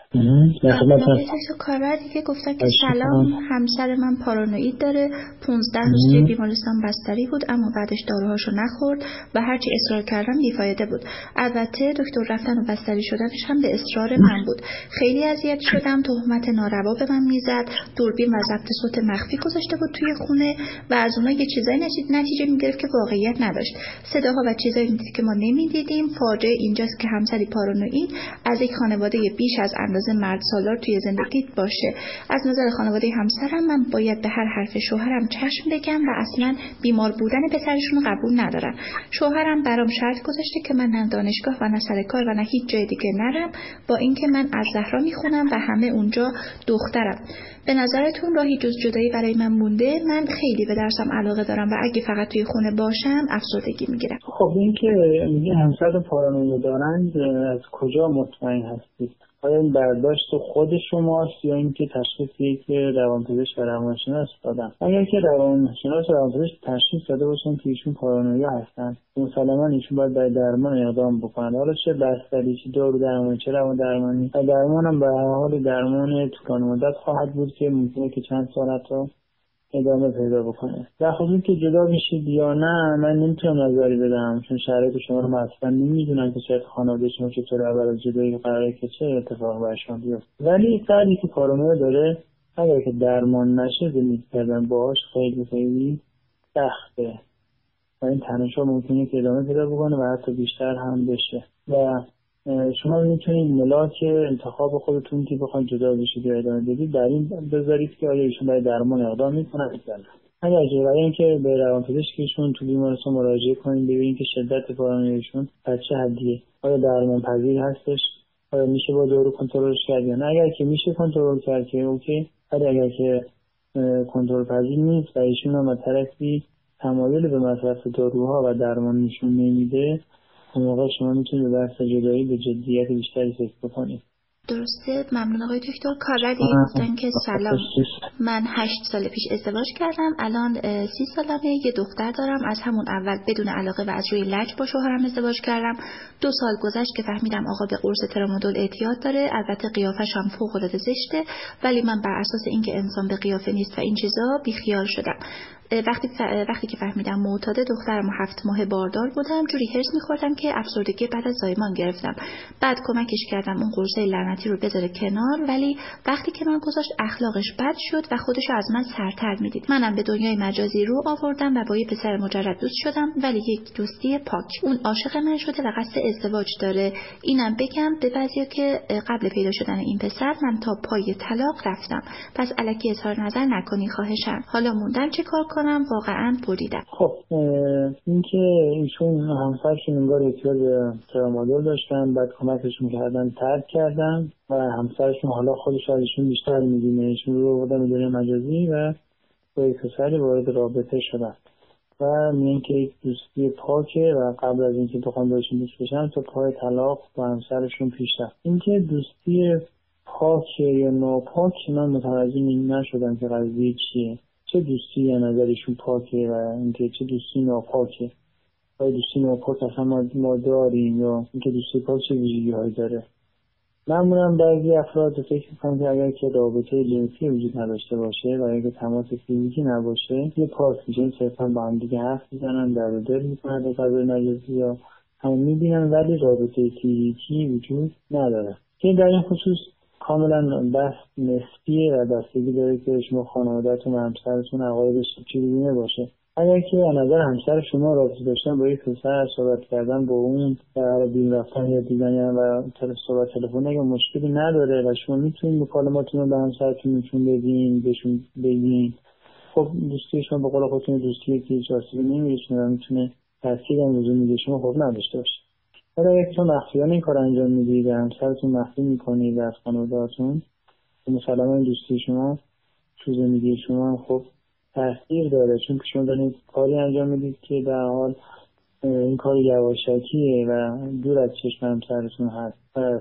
کاربر دیگه گفتن که سلام همسر من پارانوید داره. 15 روز توی بیمارستان بستری بود اما بعدش داروهاشو نخورد و هرچی اصرار کردم بیفایده بود. البته دکتر رفتن و بستری شدنش هم به اصرار من بود. خیلی اذیت شدم تهمت ناروا به من می‌زد. دوربین و ضبط صوت مخفی گذاشته بود توی خونه و از اونها یه چیزایی نتیجه می‌گرفت که واقعیت نداشت. صداها و چیزایی که ما نمی‌دیدیم فاجعه اینجاست که همسری پارانوئید از یک خانواده بیش از اندازه مرد سالار توی زندگیت باشه. از نظر خانواده همسرم من باید به هر حرف شوهرم چشم بگم و اصلا بیمار بودن پسرشون قبول ندارم. شوهرم برام شرط گذاشته که من نه دانشگاه و نه سر کار و نه هیچ جای دیگه نرم با اینکه من از زهرا می‌خونم و همه اونجا دخترم. به نظرتون راهی جز جدایی برای من مونده؟ من خیلی به درسم علاقه دارم و اگه فقط توی خونه باشم افسردگی می‌گیرم. خب اینکه میگه همسر پارانویا دارند از کجا مطمئن هستید؟ آیا این برداشت خود شماست یا اینکه تشخیصی که روانپزشک و روانشناس دادن؟ اگر که روانشناس و روانپزشک تشخیص داده باشن که ایشون پارانویا هستن مسلما ایشون باید برای درمان اقدام بکنن. حالا چه بستری چه دارو درمانی چه روان درمانی؟ و درمان هم به حال درمان طولانی مدت خواهد بود که ممکنه که چند سال حتی ادامه پیدا بکنه. در خصوص که جدا میشید یا نه من نمی‌تونم نظری بدم چون شرایط شما رو اصلا نمی‌دونم که شاید خانواده شما چطور اول از جدایی قراره که چه اتفاق بر شما بیفته. ولی فردی که پارانویا داره اگر که درمان نشه زندگی کردن باهاش خیلی خیلی سخته. و این تنشا ممکنه که ادامه پیدا بکنه و حتی بیشتر هم بشه. و شما می‌تونید ملاک انتخاب خودتون که بخواید جدا بشید یا ادامه بدید در این بذارید که آیا ایشون برای درمان اقدام می‌کنن یا نه. اگر برای اینکه به روانپزشکشون تو بیمارستان مراجعه کنید ببینید که شدت پارانویشون از چه حدیه. آیا درمان پذیر هستش؟ آیا میشه با دارو کنترلش کرد یا نه؟ اگر که میشه کنترل کرد که اوکی ولی اگر که کنترل پذیر نیست و ایشون هم طرفی تمایل به مصرف داروها و درمان نشون نمیده اون موقع شما می‌تونید به بحث جدایی به جدیت بیشتری فکر بکنید. درسته. ممنون آقای دکتر. کارردی گفتن که سلام. من هشت سال پیش ازدواج کردم. الان سی سالمه. یه دختر دارم. از همون اول بدون علاقه و از روی لج با شوهرم ازدواج کردم. دو سال گذشت که فهمیدم آقا به قرص ترامادول اعتیاد داره. البته قیافش هم فوق العاده زشته. ولی من بر اساس اینکه انسان به قیافه نیست و این چیزا بیخیال شدم. وقتی وقتی که فهمیدم معتاد دخترم هفت ماه باردار بودم جوری هرس میخوردم که افسردگی بعد از زایمان گرفتم. بعد کمکش کردم اون قرصه لعنتی رو بذاره کنار ولی وقتی کنار گذاشت اخلاقش بد شد و خودشو از من سرتر می‌دید. منم به دنیای مجازی رو آوردم و با یه پسر مجرد دوست شدم ولی یک دوستی پاک. اون عاشق من شده و قصد ازدواج داره. اینم بگم به بعضیا که قبل پیدا شدن این پسر من تا پای طلاق رفتم. پس الکی اظهار نظر نکنی خواهشم. حالا موندم چه کار کنم واقعا بریدم. خب اینکه ایشون همسرشون انگار احتیاج ترامادول داشتن بعد کمکشون کردن ترک کردن و همسرشون حالا خودش از ایشون بیشتر می‌دونه. ایشون رو بودن دنیا مجازی و با یک وارد رابطه شدن. و میگن که یک دوستی پاکه و قبل از اینکه بخوان بهشون دوست بشن تا پای طلاق با همسرشون پیش رفت. اینکه دوستی پاکه یا ناپاک من متوجه نشدم که قضیه چیه. چه دوستی یا نظرشون پاکه و اینکه چه دوستی ناپاکه؟ آیا دوستی ناپاک اصلا ما داریم یا اینکه دوستی پاک چه ویژگی هایی داره؟ معمولا بعضی افراد فکر می‌کنم که اگر که رابطه جنسی وجود نداشته باشه و اگر تماس فیزیکی نباشه یه پاک میشه صرفا با هم دیگه حرف می‌زنن در و دل می‌کنن به فضای مجازی یا همون می‌بینن ولی رابطه فیزیکی وجود نداره. که در این خصوص کاملا بحث نسبیه و بستگی داره که شما خانوادهتون و همسرتون عقایدش چیزی باشه. اگر که از نظر همسر شما رابطه داشتن با یک پسر صحبت کردن با اون در بین رفتن یا دیدن و صحبت تلفن اگه مشکلی نداره و شما می‌تونید مکالماتتون رو به همسرتون میتون بدین بهشون بگین. خب دوستی شما به قول خودتون دوستی که آسیبی نمیرسونه و می‌تونه تاثیر هم میده شما خوب نداشته باشه حالا اگه تو مخفیانه این کار انجام می‌دید و همسرتون مخفی می‌کنید از خانوادهاتون مثلا این دوستی شما تو زندگی شما خب تاثیر داره چون شما دارید کاری انجام می‌دید که در حال این کار یواشکیه و دور از چشم همسرتون هست.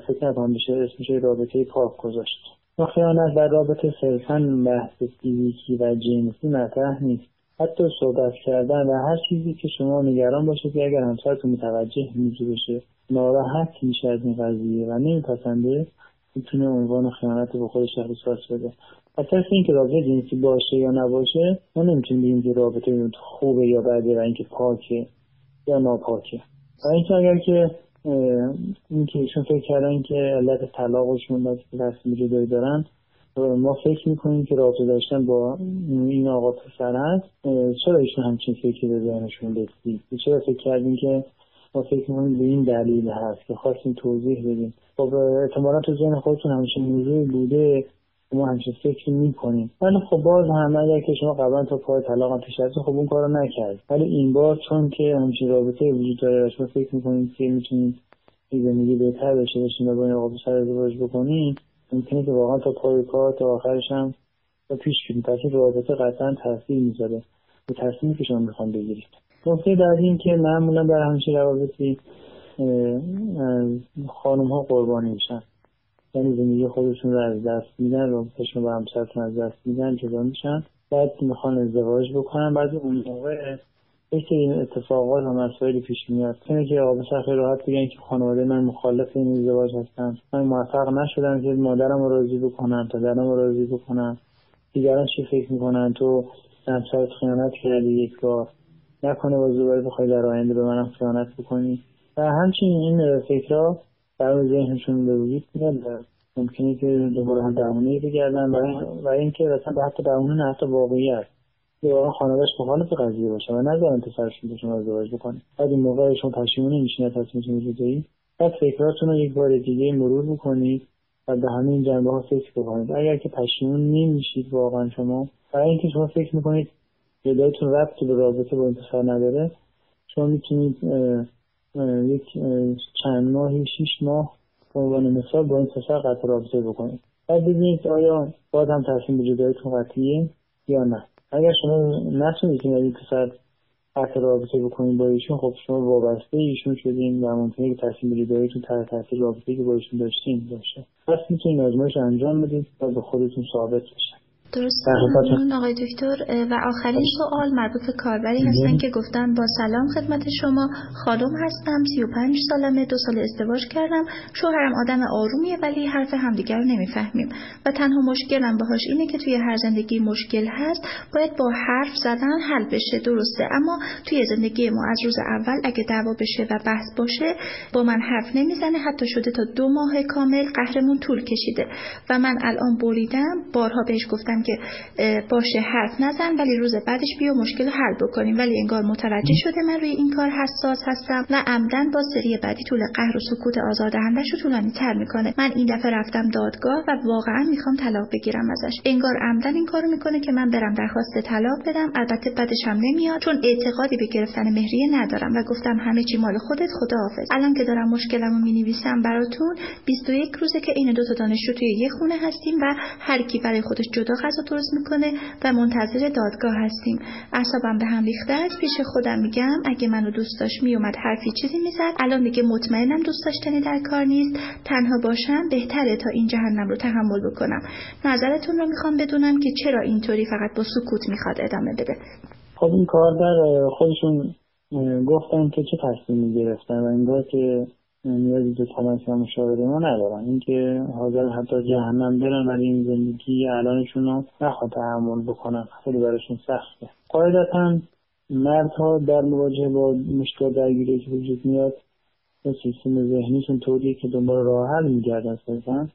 فکر نکنم بشه اسمش رابطه پاک گذاشت. و خیانت در رابطه صرفا بحث فیزیکی و جنسی مطرح نیست. حتی صحبت کردن و هر چیزی که شما نگران باشه که اگر همسرتون متوجه موضوع بشه ناراحت میشه از این قضیه و نمیپسنده می‌تونه عنوان خیانت به خودش احساس بده. اساس اینکه رابطه جنسی باشه یا نباشه ما نمی‌تونیم بگیم که رابطه خوبه یا بده و اینکه پاکه یا ناپاکه. و اینکه اگر که اینکه ایشون فکر کردن که علت طلاقشون از تصمیم جدایی دارن ما فکر می‌کنیم که رابطه داشتن با این آقا پسر هست. چرا ایشون همچین فکری به ذهنشون رسید چرا فکر کردیم که ما فکر می‌کنیم به این دلیل هست که خواستیم توضیح بدیم خب احتمالا تو ذهن خودتون همیشه موضوعی بوده. ما همچین فکر می‌کنیم. ولی خب باز هم اگر که شما قبلا تا پای طلاق هم پیش خب اون کارو نکرد ولی این بار چون که همچین رابطه وجود داره شما فکر می‌کنید که می‌تونید زندگی بهتر بشه بشین و با این آقا پسر ازدواج بکنید ممکنه که واقعا تا پای کار تا آخرش هم تا پیش کنید پس این رابطه قطعا تاثیر می‌ذاره. به تصمیمی که شما می‌خوان بگیرید. نکته بعد این که معمولا در همچین روابطی خانم ها قربانی میشن. یعنی زندگی خودشون رو از دست میدن رابطهشون با همسرتون از دست میدن جدا میشن. بعد می‌خوان ازدواج بکنن. بعد اون موقع یک این اتفاقات و مسائلی پیش میاد. اینه که آقا خیلی راحت بگن که خانواده من مخالف این ازدواج هستم من موفق نشدم که مادرم رو راضی بکنم پدرم رو راضی بکنم. دیگران چی فکر می‌کنن؟ تو همسرت خیانت کردی یک بار نکنه باز دوباره بخوای در آینده به منم خیانت بکنی. و همچنین این فکرها در ذهنشون به وجود میاد ممکنه که دوباره هم درمانی بگردن و اینکه اصلا حتی درمانی نه حتی واقعیت واقعا خانوادهش مخالف قضیه باشه. و نذارن پسرشون با شما ازدواج بکنه بعد این موقع شما پشیمون نمیشین از تصمیمتون جدایی بعد فکراتون رو یک بار دیگه مرور بکنید و به همین جنبه ها فکر بکنید. اگر که پشیمون نمیشید واقعا شما برای اینکه شما فکر می‌کنید جدایتون ربطی به رابطه با این پسر نداره شما می‌تونید یک چند ماهی شیش ماه به عنوان مثال با این پسر قطع رابطه بکنید. بعد ببینید آیا باز هم تصمیم به جدایتون قطعیه یا نه. اگر شما نتونید که این پسر قطع رابطه بکنید با ایشون خب شما وابسته ایشون شدین و ممکنه که تصمیم جداییتون تحت تاثیر رابطه که با ایشون داشتین باشه. پس می‌تونید آزمایش انجام بدید و به خودتون ثابت بشه درست ممنون آقای دکتر و آخرین سوال مربوط به کاربری هستن که گفتن با سلام خدمت شما. خانم هستم 35 سالمه دو سال ازدواج کردم. شوهرم آدم آرومیه ولی حرف همدیگر رو نمی‌فهمیم. و تنها مشکلم باهاش اینه که توی هر زندگی مشکل هست باید با حرف زدن حل بشه درسته؟ اما توی زندگی ما از روز اول اگه دعوا بشه و بحث باشه با من حرف نمی‌زنه. حتی شده تا دو ماه کامل قهرمون طول کشیده. و من الان بریدم بارها بهش گفتم که باشه حرف نزن ولی روز بعدش بیا مشکل حل بکنیم. ولی انگار متوجه شده من روی این کار حساس هستم و عمدن با سری بعدی طول قهر و سکوت آزاردهندش رو طولانی تر می‌کنه. من این دفعه رفتم دادگاه و واقعا می‌خوام طلاق بگیرم ازش. انگار عمدن این کارو می‌کنه که من برم درخواست طلاق بدم. البته بعدش هم نمیاد چون اعتقادی به گرفتن مهریه ندارم و گفتم همه چی مال خودت خداحافظ. الان که دارم مشکلمو می‌نویسم براتون 21 روزه که این دو تا دانشجو توی یه خونه هستیم و هر کی برای خودش جدا غذا درست می‌کنه و منتظر دادگاه هستیم. اعصابم به هم ریخته است. پیش خودم میگم اگه منو دوست داشت میومد حرفی چیزی می‌زد. الان دیگه مطمئنم دوست داشتنی در کار نیست. تنها باشم بهتره تا این جهنم رو تحمل بکنم. نظرتون رو می‌خوام بدونم که چرا اینطوری فقط با سکوت می‌خواد ادامه بده. خب این کار در خودشون گفتن که چه تصمیمی گرفتن و انگار که نیازی به تماس و مشاوره ما ندارن. اینکه حاضر حتی جهنم برن ولی این زندگی الانشون رو نخواد تحمل بکنن. خیلی براشون سخته. قاعدتا مردها در مواجهه با مشکل درگیری که وجود میاد سیستم ذهنیشون طوریه که دنبال راه حل میگردن. صرفا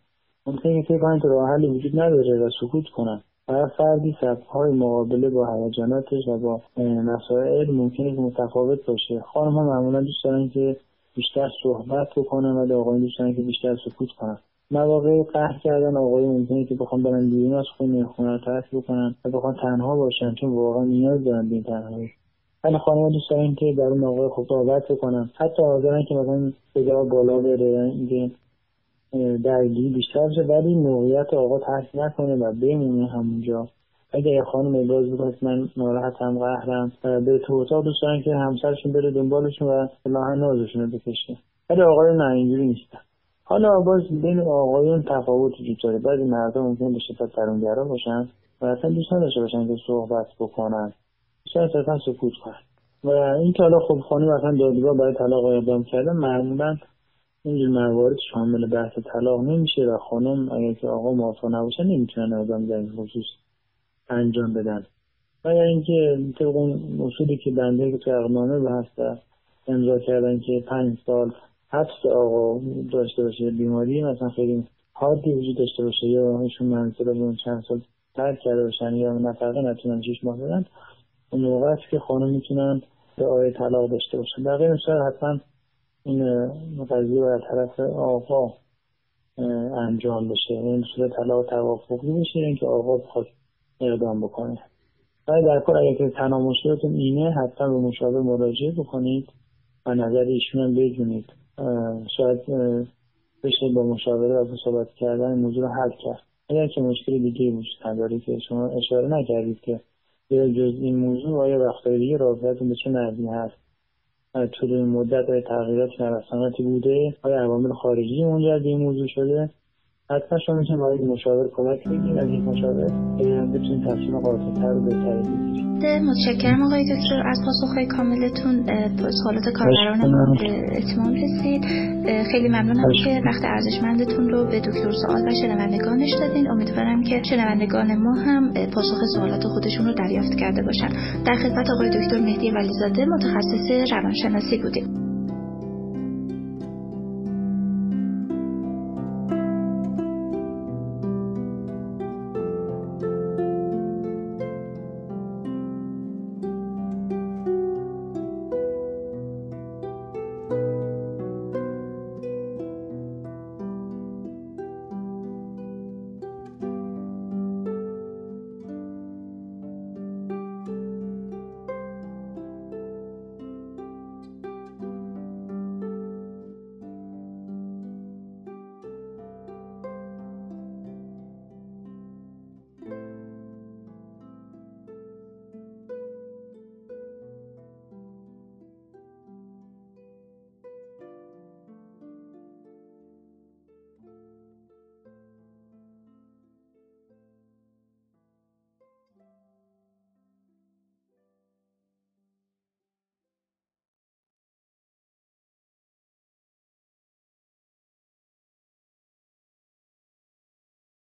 ممکنه فکر کنن که راه حلی وجود نداره و سکوت کنن. هر فردی های مقابله با هیجاناتش و با مسائل ممکنه که متفاوت باشه. خانم ها معمولا دوست دارن که بیشتر صحبت بکنن ولی آقایون دوست دارن که بیشتر سکوت کنن مواقع قهر کردن آقای ممکنه که بخوام برن بیرون از خونه خونه رو ترک بکنن و بخوان تنها باشن چون واقعا نیاز دارن به این تنهایی. ولی خانم دوست که در اون موقع خوب صحبت بکنن حتی حاضرن که مثلا صدا بالا بره اینکه درگیری بیشتر بشه ولی موقعیت آقا ترک نکنه و بمونه همونجا. اگر یه خانم ابراز بکنه من ناراحتم قهرم به تو اتاق دوست دارن که همسرشون بره دنبالشون و اصطلاحا نازشون رو بکشه ولی آقای نه اینجوری نیستن. حالا باز بین آقایون تفاوت وجود داره. بعضی مردم ممکن به شدت درونگرا باشن و اصلا دوست نداشته باشن که صحبت بکنن. شاید اصلا سکوت کنن. و این که حالا خب خانم اصلا دادگاه برای طلاق اقدام کرده معمولا اینجور موارد شامل بحث طلاق نمیشه و خانم اگر که آقا موافق نباشه نمی‌تونن اقدام در این خصوص انجام بدن. و اینکه طبق اون اصولی که بنده که تو اقنامه بحث امضا کردن که پنج سال حبس آقا داشته باشه بیماری مثلا خیلی حادی وجود داشته باشه یا ایشون منزل رو چند سال ترک کرده باشن یا نفقه نتونن شیش ماه بدن اون موقع است که خانم می‌تونن به آیه طلاق داشته باشن. در غیر حتما این قضیه باید طرف آقا انجام بشه. این صورت طلاق توافقی بشه اینکه آقا بخواد اقدام بکنه ولی در کل اگر که تنها مشکلتون اینه حتما به مشاور مراجعه بکنید و نظر ایشون هم بدونید. شاید بشه با مشاوره و صحبت کردن موضوع رو حل کرد. اگر که مشکل دیگه وجود نداره که شما اشاره نکردید که جز این موضوع آیا وقتهای دیگه رابطتون به چه نحوی هست. طول مدت های تغییرات نوساناتی بوده؟ آیا عوامل خارجی منجر به این موضوع شده؟ حتما شما می‌تونید باید مشاور کمک بگیرید. از این مشاور بتونید تصمیم قاطعتر رو بهتر بگیرید. متشکرم آقای دکتر. از پاسخهای کاملتون سوالات کاربران اتمام رسید. خیلی ممنونم که وقت ارزشمندتون رو به دکتر سوال و شنوندگانش دادین. امیدوارم که شنوندگان ما هم پاسخ سوالات خودشون رو دریافت کرده باشن. در خدمت آقای دکتر مهدی ولیزاده متخصص روانشناسی بودیم.